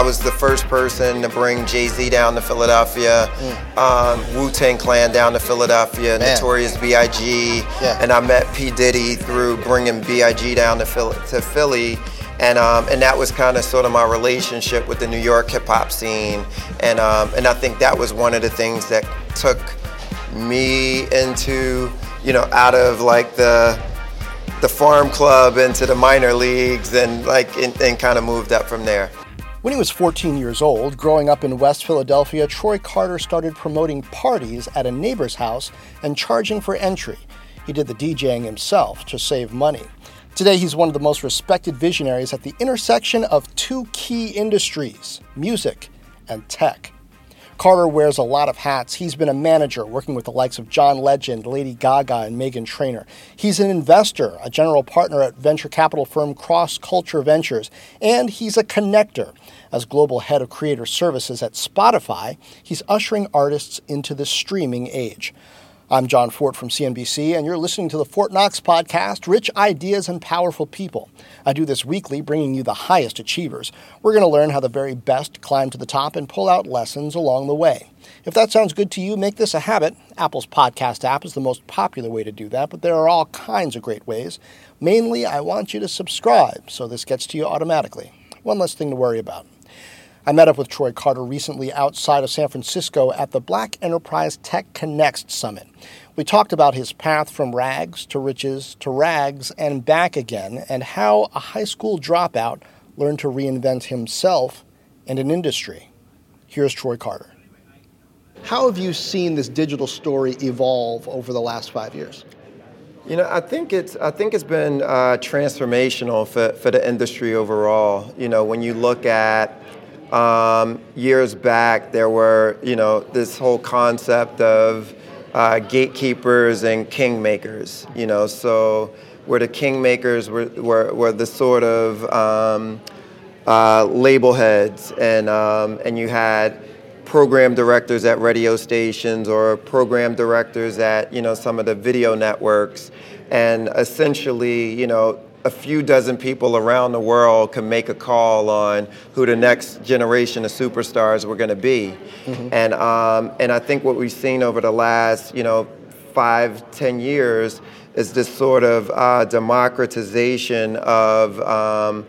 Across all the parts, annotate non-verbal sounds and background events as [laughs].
I was the first person to bring Jay Z down to Philadelphia, um, Wu Tang Clan down to Philadelphia, Man. Notorious B.I.G. Yeah. And I met P. Diddy through bringing B.I.G. down to Philly. To Philly. And, um, and that was kind of sort of my relationship with the New York hip hop scene. And, um, and I think that was one of the things that took me into, you know, out of like the, the farm club into the minor leagues and like and, and kind of moved up from there. When he was 14 years old, growing up in West Philadelphia, Troy Carter started promoting parties at a neighbor's house and charging for entry. He did the DJing himself to save money. Today, he's one of the most respected visionaries at the intersection of two key industries music and tech. Carter wears a lot of hats. He's been a manager working with the likes of John Legend, Lady Gaga, and Meghan Trainor. He's an investor, a general partner at venture capital firm Cross Culture Ventures, and he's a connector. As global head of creator services at Spotify, he's ushering artists into the streaming age. I'm Jon Fortt from CNBC, and you're listening to the Fortt Knox podcast, Rich Ideas and Powerful People. I do this weekly, bringing you the highest achievers. We're going to learn how the very best climb to the top and pull out lessons along the way. If that sounds good to you, make this a habit. Apple's podcast app is the most popular way to do that, but there are all kinds of great ways. Mainly, I want you to subscribe so this gets to you automatically. One less thing to worry about. I met up with Troy Carter recently outside of San Francisco at the Black Enterprise Tech Connect Summit. We talked about his path from rags to riches to rags and back again, and how a high school dropout learned to reinvent himself and an industry. Here's Troy Carter. How have you seen this digital story evolve over the last five years? You know, I think it's I think it's been uh, transformational for, for the industry overall. You know, when you look at um, years back, there were you know this whole concept of uh, gatekeepers and kingmakers. You know, so where the kingmakers were were, were the sort of um, uh, label heads, and um, and you had program directors at radio stations or program directors at you know some of the video networks, and essentially you know a few dozen people around the world can make a call on who the next generation of superstars were going to be, and um, and I think what we've seen over the last you know five ten years is this sort of uh, democratization of. Um,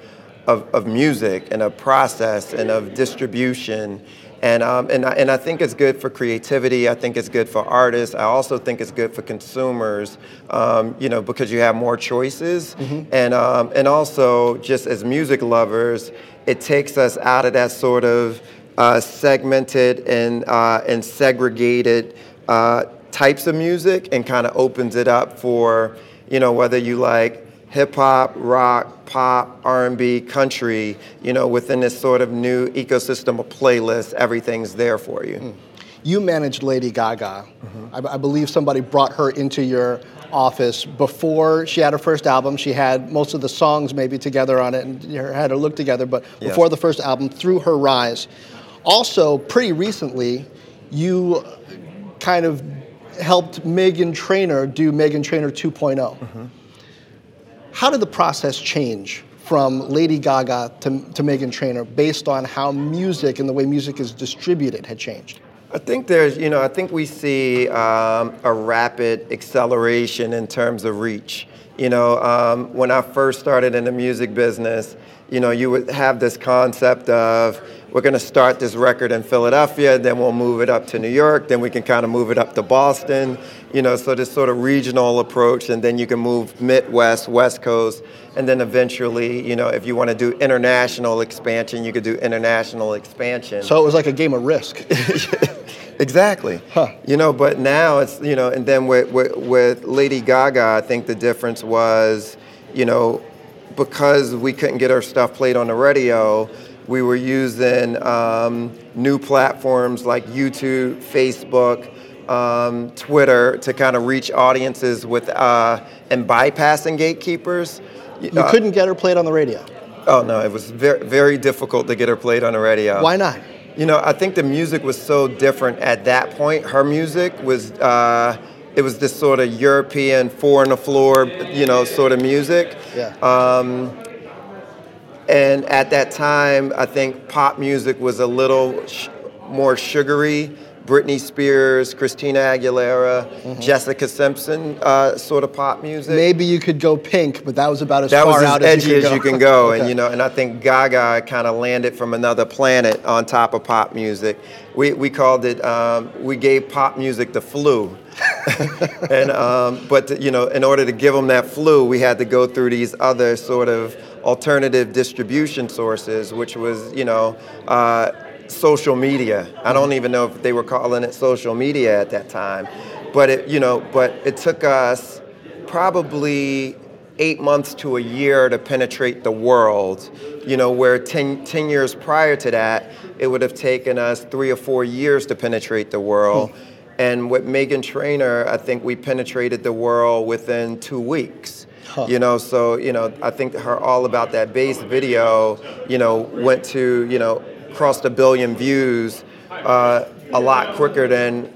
of, of music and of process and of distribution. And, um, and, I, and I think it's good for creativity. I think it's good for artists. I also think it's good for consumers, um, you know, because you have more choices. And, um, and also, just as music lovers, it takes us out of that sort of uh, segmented and, uh, and segregated uh, types of music and kind of opens it up for, you know, whether you like hip hop, rock, pop, R&B, country, you know, within this sort of new ecosystem of playlists, everything's there for you. Mm. You managed Lady Gaga. Mm-hmm. I, I believe somebody brought her into your office before she had her first album. She had most of the songs maybe together on it and had her look together, but Yes. before the first album, through her rise. Also, pretty recently, you kind of helped Meghan Trainor do Meghan Trainor 2.0. How did the process change from Lady Gaga to, to Meghan Trainor based on how music and the way music is distributed had changed? I think there's, you know, I think we see um, a rapid acceleration in terms of reach. You know, um, when I first started in the music business, you know, you would have this concept of we're going to start this record in Philadelphia, then we'll move it up to New York, then we can kind of move it up to Boston, you know, so this sort of regional approach, and then you can move Midwest, West Coast, and then eventually, you know, if you want to do international expansion, you could do international expansion. So it was like a game of risk. [laughs] Exactly. Huh. You know, but now it's you know, and then with, with with Lady Gaga, I think the difference was, you know, because we couldn't get our stuff played on the radio, we were using um, new platforms like YouTube, Facebook, um, Twitter to kind of reach audiences with uh, and bypassing gatekeepers. You couldn't get her played on the radio. Oh no, it was very very difficult to get her played on the radio. Why not? You know, I think the music was so different at that point. Her music was, uh, it was this sort of European, four on the floor, you know, sort of music. Yeah. Um, and at that time, I think pop music was a little sh- more sugary. Britney Spears, Christina Aguilera, mm-hmm. Jessica Simpson, uh, sort of pop music. Maybe you could go Pink, but that was about as that far was out as edgy as you, as you can go. okay. And you know, and I think Gaga kind of landed from another planet on top of pop music. We we called it. Um, we gave pop music the flu. [laughs] and um, but you know, in order to give them that flu, we had to go through these other sort of alternative distribution sources, which was, you know, uh, social media. I don't even know if they were calling it social media at that time, but it, you know, but it took us probably eight months to a year to penetrate the world. You know, where 10, 10 years prior to that, it would have taken us three or four years to penetrate the world. Hmm. And with Meghan Trainor, I think we penetrated the world within two weeks. Huh. You know, so you know, I think her all about that bass video, you know, went to you know crossed a billion views uh, a lot quicker than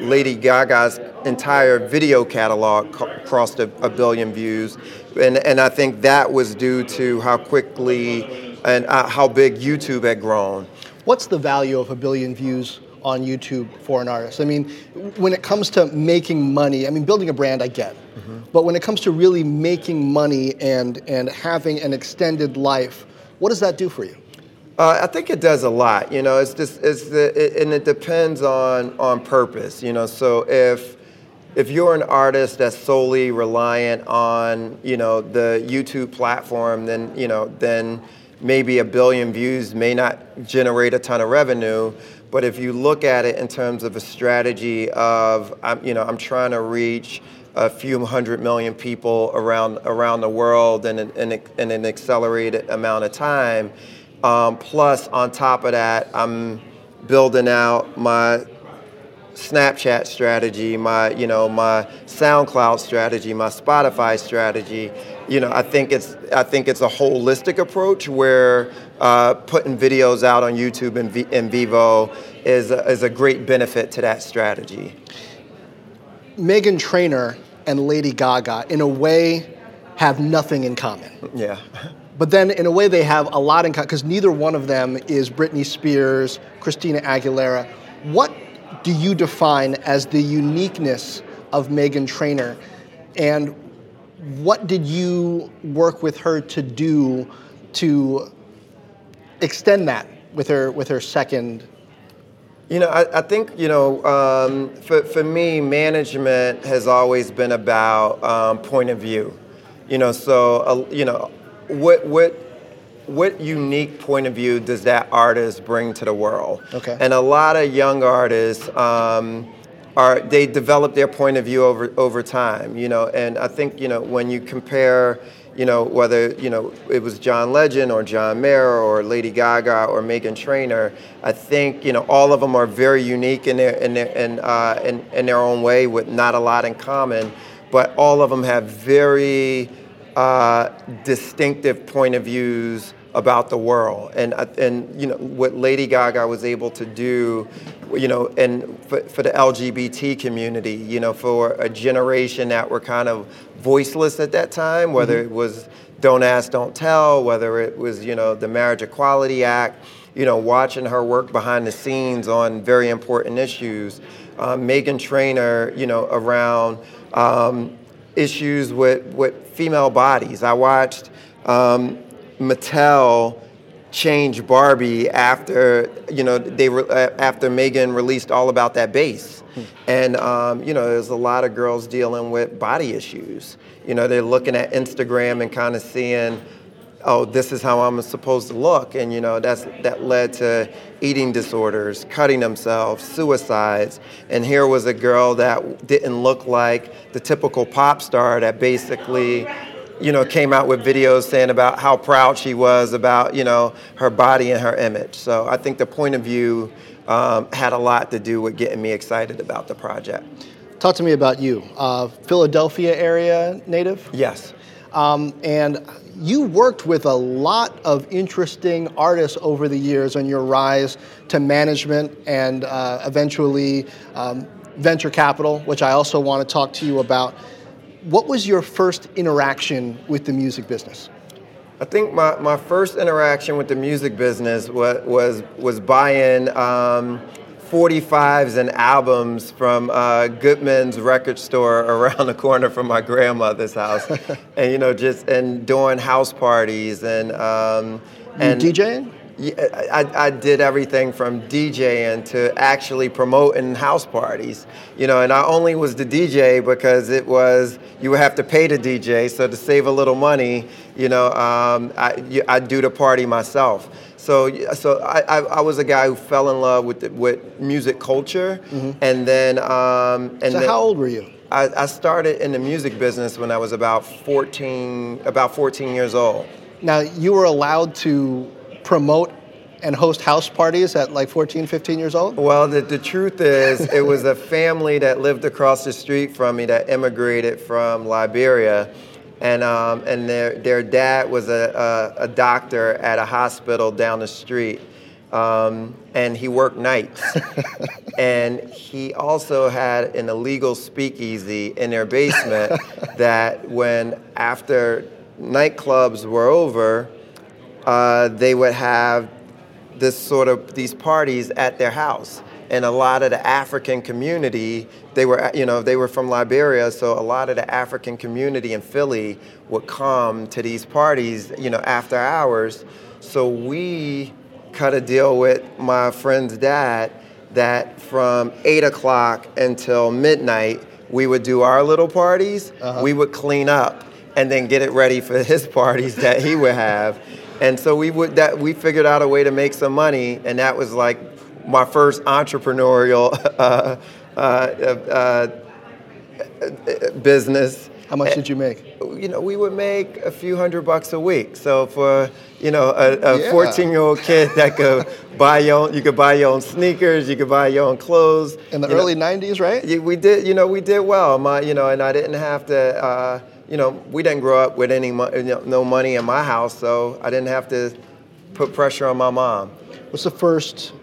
Lady Gaga's entire video catalog crossed a, a, billion views, and and I think that was due to how quickly and uh, how big YouTube had grown. What's the value of a billion views on YouTube for an artist? I mean, when it comes to making money, I mean, building a brand, I get. Mm-hmm. But when it comes to really making money and, and having an extended life, what does that do for you? Uh, I think it does a lot. You know, it's just it's the it, and it depends on on purpose. You know, so if if you're an artist that's solely reliant on you know the YouTube platform, then you know then maybe a billion views may not generate a ton of revenue. But if you look at it in terms of a strategy of, I'm, you know, I'm trying to reach a few hundred million people around around the world in an, in, in an accelerated amount of time. Um, plus, on top of that, I'm building out my Snapchat strategy, my you know my SoundCloud strategy, my Spotify strategy. You know, I think it's I think it's a holistic approach where uh, putting videos out on YouTube and, v- and Vevo is a, is a great benefit to that strategy. Meghan Trainor and Lady Gaga, in a way, have nothing in common. Yeah. [laughs] But then, in a way, they have a lot in common because neither one of them is Britney Spears, Christina Aguilera. What do you define as the uniqueness of Meghan Trainor? And what did you work with her to do to extend that with her with her second? You know, I, I think you know um, for for me, management has always been about um, point of view. You know, so uh, you know what what what unique point of view does that artist bring to the world? Okay. And a lot of young artists um, are they develop their point of view over over time, you know. And I think you know when you compare, you know, whether you know it was John Legend or John Mayer or Lady Gaga or Meghan Trainor, I think you know all of them are very unique in their in their in, uh, in, in their own way with not a lot in common, but all of them have very uh, distinctive point of views about the world. And, uh, and you know, what Lady Gaga was able to do, you know, and for, for, the LGBT community, you know, for a generation that were kind of voiceless at that time, whether mm-hmm. it was Don't Ask, Don't Tell, whether it was, you know, the Marriage Equality Act, you know, watching her work behind the scenes on very important issues. Um, Meghan Trainor, you know, around um, issues with, with female bodies. I watched um, Mattel change Barbie after you know they uh, after Meghan released all about that bass, hmm. and um, you know there's a lot of girls dealing with body issues. You know they're looking at Instagram and kind of seeing oh, this is how I'm supposed to look. And, you know, that's, that led to eating disorders, cutting themselves, suicides. And here was a girl that didn't look like the typical pop star that basically, you know, came out with videos saying about how proud she was about, you know, her body and her image. So I think the point of view um, had a lot to do with getting me excited about the project. Talk to me about you. Uh, Philadelphia area native? Yes. Um, and you worked with a lot of interesting artists over the years on your rise to management and uh, eventually um, venture capital, which I also want to talk to you about. What was your first interaction with the music business? I think my, my first interaction with the music business was was, was buying um, 45s and albums from uh, Goodman's record store [laughs] around the corner from my grandmother's house, [laughs] and you know just and doing house parties and um, and DJing. Yeah, I, I did everything from DJing to actually promoting house parties, you know, and I only was the DJ because it was, you would have to pay the DJ, so to save a little money, you know, um, I, I do the party myself. So, so I, I, I, was a guy who fell in love with, the, with music culture, mm-hmm. and then, um, and so then, how old were you? I, I started in the music business when I was about 14, about 14 years old. Now, you were allowed to promote and host house parties at like 14, 15 years old? Well, the, the truth is, it was a family that lived across the street from me that immigrated from Liberia. And, um, and their, their dad was a, a, a, doctor at a hospital down the street. Um, and he worked nights. [laughs] and he also had an illegal speakeasy in their basement [laughs] that when after nightclubs were over, uh, they would have this sort of these parties at their house and a lot of the African community, they were, you know, they were from Liberia, so a lot of the African community in Philly would come to these parties, you know, after hours. So we cut a deal with my friend's dad that from eight o'clock until midnight, we would do our little parties. Uh-huh. We would clean up and then get it ready for his [laughs] parties that he would have. And so we would that we figured out a way to make some money, and that was like my first entrepreneurial [laughs] uh, uh, uh, business. How much did you make? You know, we would make a few hundred bucks a week. So for you know a 14 year old kid that could [laughs] buy your own, you could buy your own sneakers, you could buy your own clothes. In the you early know, 90s, right? We did. You know, we did well. My, you know, and I didn't have to uh, you know, we didn't grow up with any mo- no money in my house, so I didn't have to put pressure on my mom. What's the first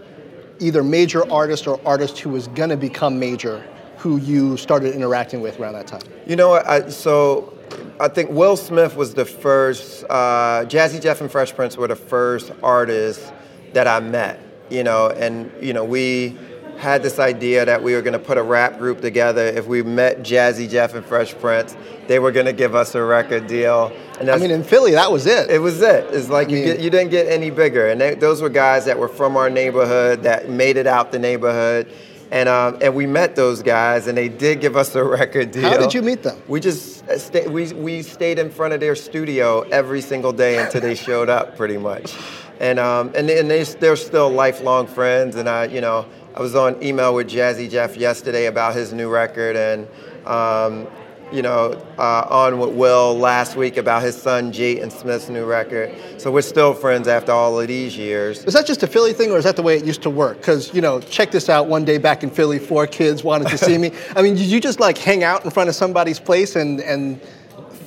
either major artist or artist who was going to become major who you started interacting with around that time? You know, I, so I think Will Smith was the first, uh, Jazzy Jeff and Fresh Prince were the first artists that I met, you know, and, you know, we had this idea that we were going to put a rap group together. If we met Jazzy Jeff and Fresh Prince, they were going to give us a record deal. And I mean, in Philly, that was it. It was it. It's like I you, mean, get, you didn't get any bigger. And they, those were guys that were from our neighborhood that made it out the neighborhood. And, um, and we met those guys, and they did give us a record deal. How did you meet them? We just uh, stay, we, we stayed in front of their studio every single day until they showed up, pretty much. And, um, and, and they, they're still lifelong friends, and I, you know, I was on email with Jazzy Jeff yesterday about his new record, and um, you know, uh, on with Will last week about his son Jaden Smith's new record. So we're still friends after all of these years. Is that just a Philly thing, or is that the way it used to work? Because you know, check this out. One day back in Philly, four kids wanted to see me. [laughs] I mean, did you just like hang out in front of somebody's place and and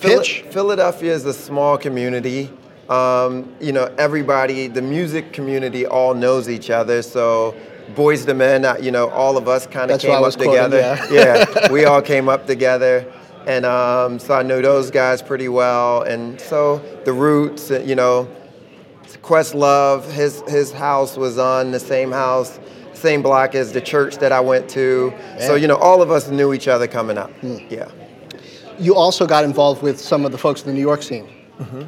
pitch? Philadelphia is a small community. Um, you know, everybody, the music community, all knows each other. So Boyz II Men, uh, you know, all of us kind of came up quoting, together. Yeah. [laughs] yeah, [laughs] we all came up together. And um, so I knew those guys pretty well. And so the Roots, uh, you know, Questlove, his, his house was on the same house, same block as the church that I went to. Man. So, you know, all of us knew each other coming up. Hmm. Yeah. You also got involved with some of the folks in the New York scene. Mm-hmm.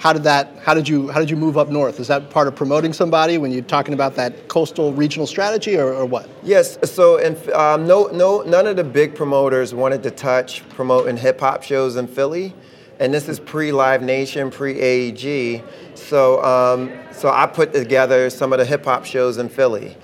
How did that? How did you? How did you move up north? Is that part of promoting somebody when you're talking about that coastal regional strategy, or, or what? Yes. So, and um, no, no, none of the big promoters wanted to touch promoting hip hop shows in Philly, and this is pre Live Nation, pre AEG. So, um, so I put together some of the hip hop shows in Philly.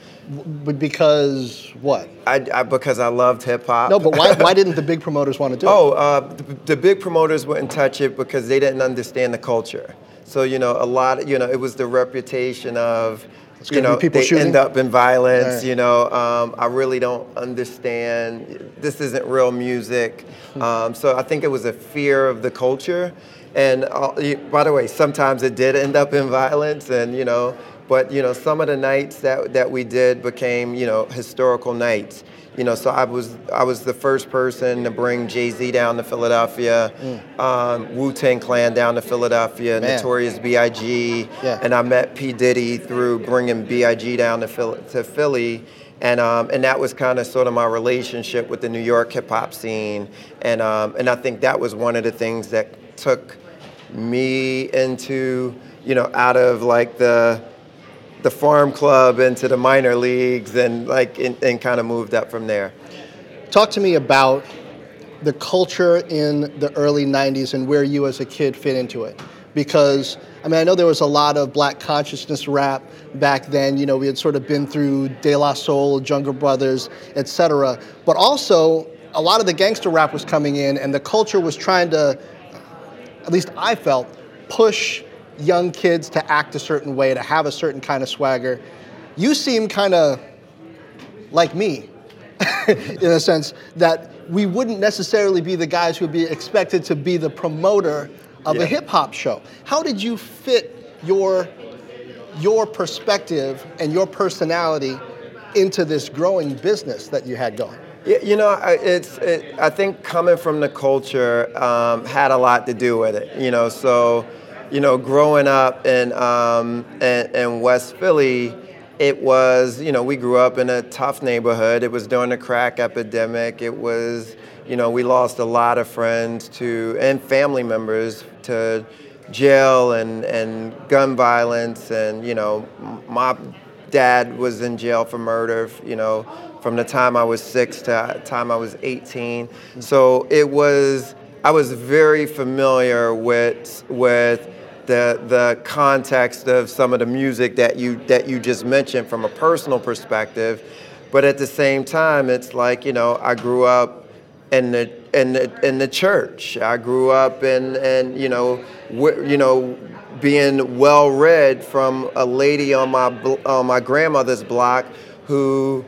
Because what? I, I because I loved hip hop. No, but why, why didn't the [laughs] big promoters want to do oh, it? Oh, uh, the, the, big promoters wouldn't touch it because they didn't understand the culture. So you know, a lot. Of, you know, it was the reputation of. You know, they shooting. end up in violence. Right. You know, um, I really don't understand. This isn't real music. Hmm. Um, so I think it was a fear of the culture. And uh, by the way, sometimes it did end up in violence, and you know, but you know, some of the nights that that we did became you know historical nights. You know, so I was I was the first person to bring Jay Z down to Philadelphia, mm. um, Wu Tang Clan down to Philadelphia, Man. Notorious B.I.G. Yeah. And I met P Diddy through bringing B.I.G. down to Philly, to Philly. And, um, and that was kind of sort of my relationship with the New York hip hop scene. And, um, and I think that was one of the things that took me into, you know, out of like the, the farm club into the minor leagues and like and, and kind of moved up from there. Talk to me about the culture in the early 90s and where you as a kid fit into it because I mean I know there was a lot of black consciousness rap back then you know we had sort of been through De La Soul, Jungle Brothers, etc. But also a lot of the gangster rap was coming in and the culture was trying to at least I felt push young kids to act a certain way, to have a certain kind of swagger. You seem kind of like me [laughs] in a sense that we wouldn't necessarily be the guys who would be expected to be the promoter of yeah. a hip hop show. How did you fit your your perspective and your personality into this growing business that you had going? Yeah, you know, it's. It, I think coming from the culture um, had a lot to do with it. You know, so you know, growing up in um, in, in West Philly it was, you know, we grew up in a tough neighborhood. It was during the crack epidemic. It was, you know, we lost a lot of friends to and family members to jail and, and gun violence. And, you know, my dad was in jail for murder, you know, from the time I was six to the time I was 18. So it was, I was very familiar with, with the the context of some of the music that you that you just mentioned from a personal perspective, but at the same time, it's like you know I grew up in the in the in the church. I grew up in and you know w- you know being well read from a lady on my on my grandmother's block who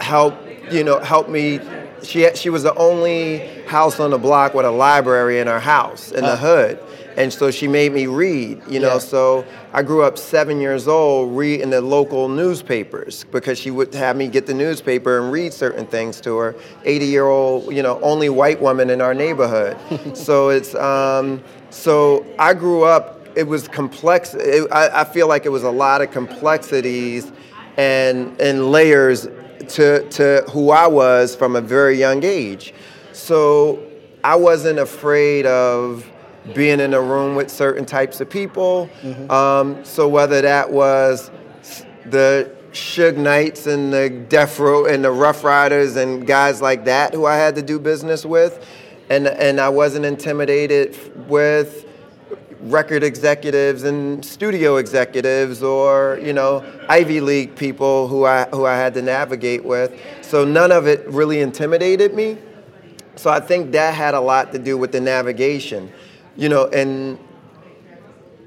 helped you know helped me. She she was the only house on the block with a library in her house in the uh. hood and so she made me read you know yeah. so i grew up seven years old reading the local newspapers because she would have me get the newspaper and read certain things to her. 80 year old you know only white woman in our neighborhood. [laughs] So it's um, so i grew up it was complex it, I, I feel like it was a lot of complexities and and layers to to who i was from a very young age. So i wasn't afraid of being in a room with certain types of people. Mm-hmm. Um, so whether that was the Suge Knights and the Death Row and the Ruff Ryders and guys like that who I had to do business with, and and I wasn't intimidated with record executives and studio executives or you know Ivy League people who I who I had to navigate with. So none of it really intimidated me. So I think that had a lot to do with the navigation. You know, and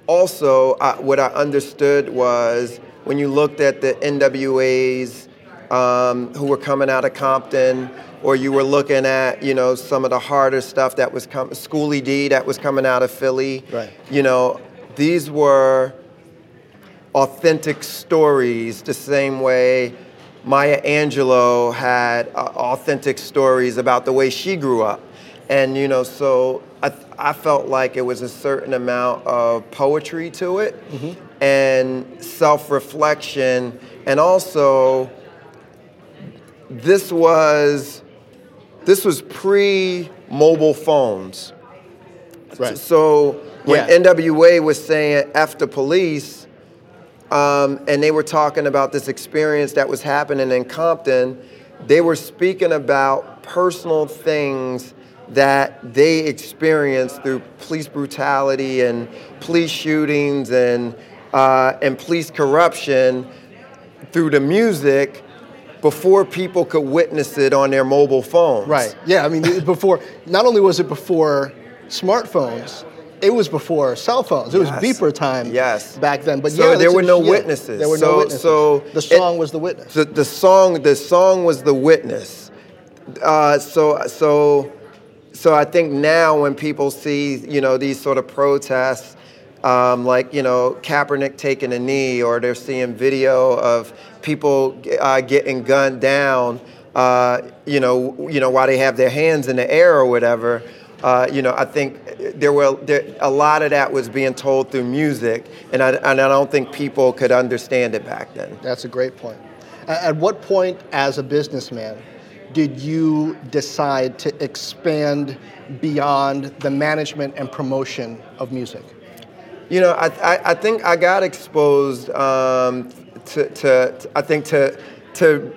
also uh, what I understood was when you looked at the NWAs um, who were coming out of Compton, or you were looking at you know some of the harder stuff that was coming, Schoolly D that was coming out of Philly. Right. You know, these were authentic stories, the same way Maya Angelou had uh, authentic stories about the way she grew up. And you know, so I, I felt like it was a certain amount of poetry to it mm-hmm. and self reflection. And also, this was this was pre mobile phones. Right. So when yeah. NWA was saying F the police, um, and they were talking about this experience that was happening in Compton, they were speaking about personal things that they experienced through police brutality and police shootings and, uh, and police corruption through the music before people could witness it on their mobile phones. Right. Yeah. I mean, before, not only was it before smartphones, it was before cell phones. It was yes. beeper time yes. back then. But so yeah, there were no yeah, witnesses. There were so, no witnesses. So the song it, was the witness. The, the song, the song was the witness. Uh, so, so so I think now when people see, you know, these sort of protests, um, like you know Kaepernick taking a knee, or they're seeing video of people uh, getting gunned down, uh, you know, you know, while they have their hands in the air or whatever. Uh, you know, I think there were there, a lot of that was being told through music, and I, and I don't think people could understand it back then. That's a great point. At what point, as a businessman, did you decide to expand beyond the management and promotion of music? You know, I, I, I think I got exposed um, to, to, I think to, to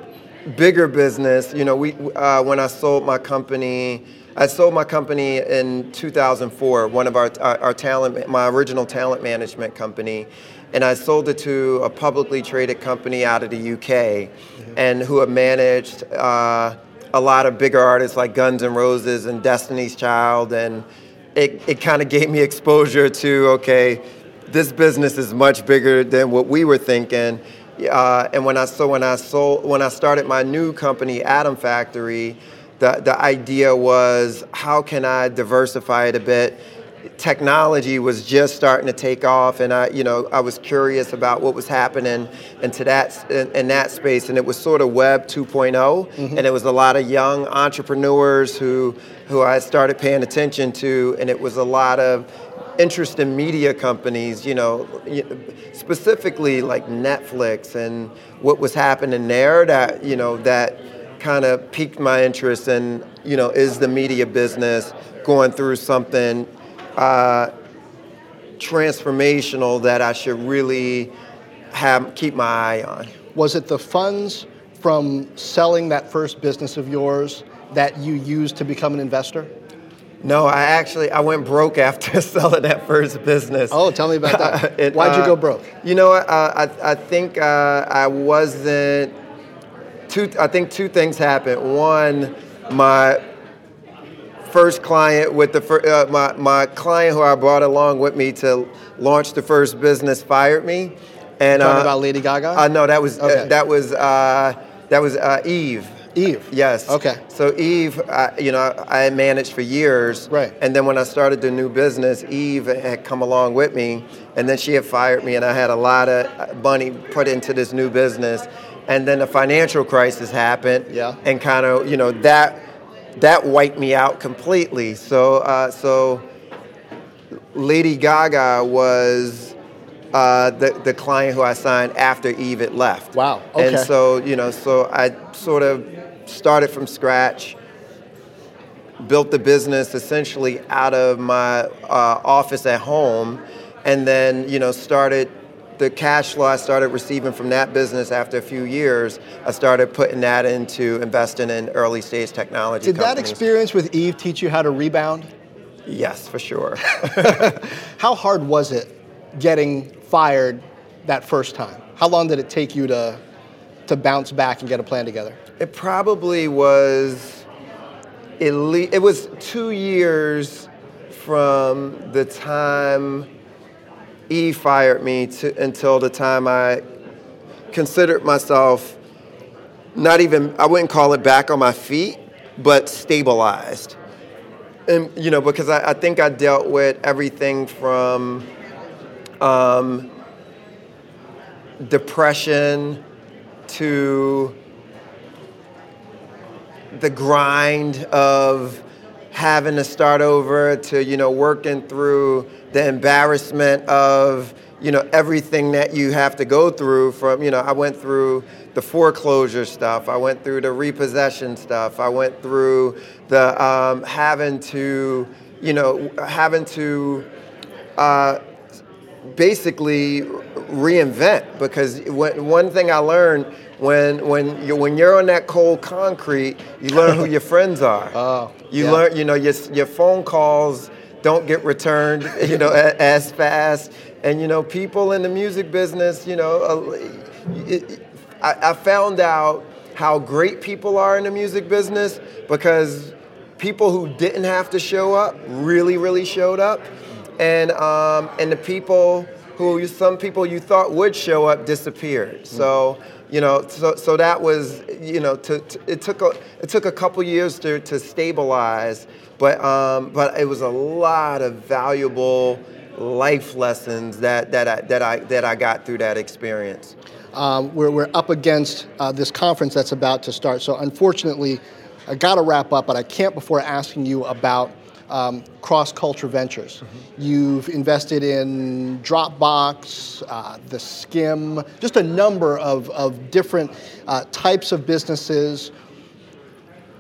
bigger business. You know, we, uh, when I sold my company, I sold my company in 2004, one of our, our, our, talent, my original talent management company, and I sold it to a publicly traded company out of the UK, and who have managed uh, a lot of bigger artists like Guns N' Roses and Destiny's Child, and it, it kind of gave me exposure to okay, this business is much bigger than what we were thinking. Uh, and when I so when I sold when I started my new company, Atom Factory the, the idea was how can I diversify it a bit? Technology was just starting to take off, and I, you know, I was curious about what was happening into that in, in that space, and it was sort of Web 2.0, mm-hmm. and it was a lot of young entrepreneurs who who I started paying attention to, and it was a lot of interest in media companies, you know, specifically like Netflix and what was happening there that, you know, that kind of piqued my interest in, you know, is the media business going through something uh, transformational that I should really have keep my eye on. Was it the funds from selling that first business of yours that you used to become an investor? No, I actually I went broke after [laughs] selling that first business. Oh, tell me about that. [laughs] it, Why'd you uh, go broke? You know, uh, I I think uh, I wasn't two, I think two things happened. One, my first client with the uh, my my client who I brought along with me to launch the first business fired me. And talking uh, about Lady Gaga? Uh, no, that was uh, that was uh, that was uh, Eve. Eve. Yes. Okay. So Eve, I, you know, I managed for years. Right. And then when I started the new business, Eve had come along with me, and then she had fired me, and I had a lot of money put into this new business and then the financial crisis happened. Yeah. And kind of, you know, that that wiped me out completely. So, uh, so Lady Gaga was uh, the the client who I signed after Eve had left. Wow. Okay. And so, you know, so I sort of started from scratch. Built the business essentially out of my uh, office at home, and then you know started the cash flow I started receiving from that business after a few years, I started putting that into investing in early stage technology. Did companies. that experience with Eve teach you how to rebound? Yes, for sure. [laughs] [laughs] how hard was it getting fired that first time? How long did it take you to to bounce back and get a plan together? It probably was it was 2 years from the time Eve fired me to, until the time I considered myself not even, I wouldn't call it back on my feet, but stabilized. And, you know, because I, I think I dealt with everything from um, depression to the grind of having to start over to you know working through the embarrassment of you know everything that you have to go through from you know I went through the foreclosure stuff I went through the repossession stuff I went through the um, having to you know having to uh, basically reinvent because one thing I learned when when you when you're on that cold concrete, you learn who your friends are. [laughs] Oh, you yeah. learn, you know, your your phone calls don't get returned, [laughs] you know, as fast. And you know, people in the music business, you know, uh, it, I, I found out how great people are in the music business because people who didn't have to show up really, really showed up, and um, and the people who some people you thought would show up disappeared. So you know, so, so that was, you know, to, to, it took a it took a couple years to, to stabilize, but um, but it was a lot of valuable life lessons that, that, I, that, I, that I got through that experience. Um, we're, we're up against uh, this conference that's about to start. So, unfortunately, I got to wrap up, but I can't before asking you about um, cross culture ventures. Mm-hmm. You've invested in Dropbox, uh, theSkimm, just a number of, of different uh, types of businesses.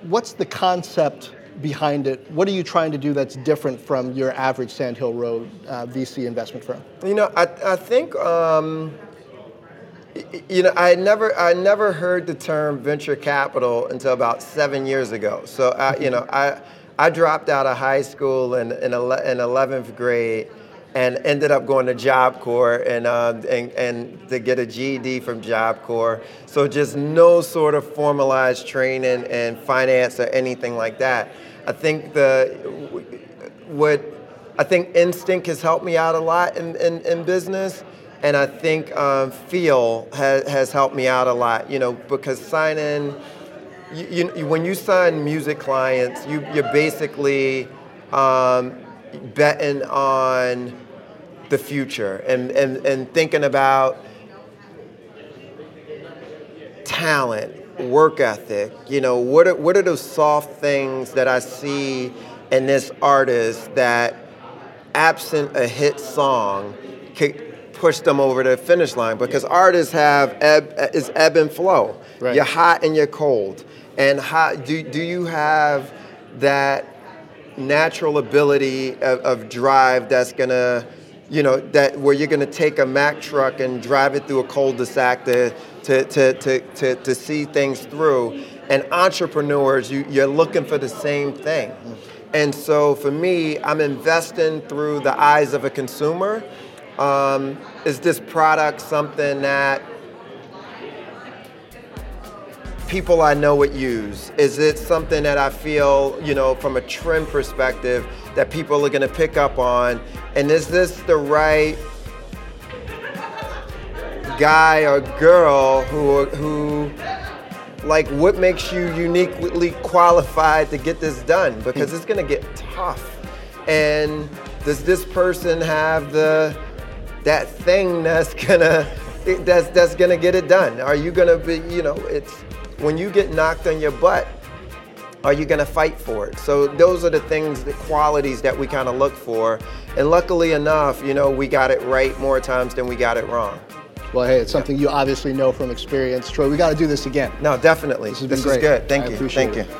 What's the concept behind it? What are you trying to do that's different from your average Sand Hill Road uh, VC investment firm? You know, I, I think. Um, you know, I never, I never heard the term venture capital until about seven years ago. So, I, you know, I, I dropped out of high school in, in, in 11th grade and ended up going to Job Corps and, uh, and, and to get a GED from Job Corps. So just no sort of formalized training in finance or anything like that. I think the what I think instinct has helped me out a lot in, in, in business, and I think um, feel has, has helped me out a lot. You know, because signing you, you, when you sign music clients, you, you're basically um, betting on the future and, and, and thinking about talent, work ethic. You know, what are, what are those soft things that I see in this artist that, absent a hit song, could push them over the finish line? Because artists have ebb, is ebb and flow. Right. You're hot and you're cold. And how do, do you have that natural ability of, of drive that's gonna, you know, that where you're gonna take a Mack truck and drive it through a cul-de-sac to, to, to, to, to, to see things through. And entrepreneurs, you, you're looking for the same thing. And so for me, I'm investing through the eyes of a consumer. Um, is this product something that people I know would use? Is it something that I feel, you know, from a trend perspective that people are going to pick up on? And is this the right guy or girl who who like what makes you uniquely qualified to get this done because it's going to get tough. And does this person have the that thing that's going to that's that's to get it done? Are you to be, you know, it's when you get knocked on your butt, are you going to fight for it? So those are the things, the qualities that we kind of look for. And luckily enough, you know, we got it right more times than we got it wrong. Well, hey, it's something you obviously know from experience. Troy, we got to do this again. No, definitely. This, this is good. Thank I you. Thank it. you.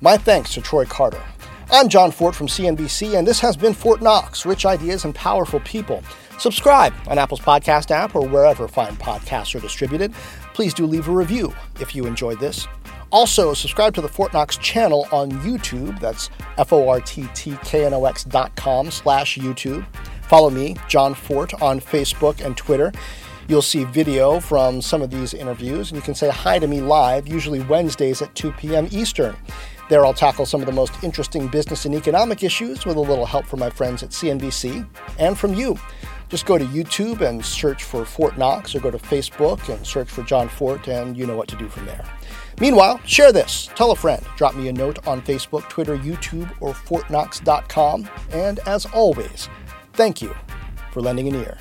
My thanks to Troy Carter. I'm Jon Fortt from CNBC, and this has been Fortt Knox Rich Ideas and Powerful People. Subscribe on Apple's podcast app or wherever fine podcasts are distributed. Please do leave a review if you enjoyed this. Also, subscribe to the Fortt Knox channel on YouTube. That's F-O-R-T-T-K-N-O-X dot com slash YouTube. Follow me, Jon Fortt, on Facebook and Twitter. You'll see video from some of these interviews, and you can say hi to me live, usually Wednesdays at 2 p.m. Eastern. There, I'll tackle some of the most interesting business and economic issues with a little help from my friends at CNBC and from you. Just go to YouTube and search for Fortt Knox, or go to Facebook and search for Jon Fortt, and you know what to do from there. Meanwhile, share this, tell a friend, drop me a note on Facebook, Twitter, YouTube, or ForttKnox.com. And as always, thank you for lending an ear.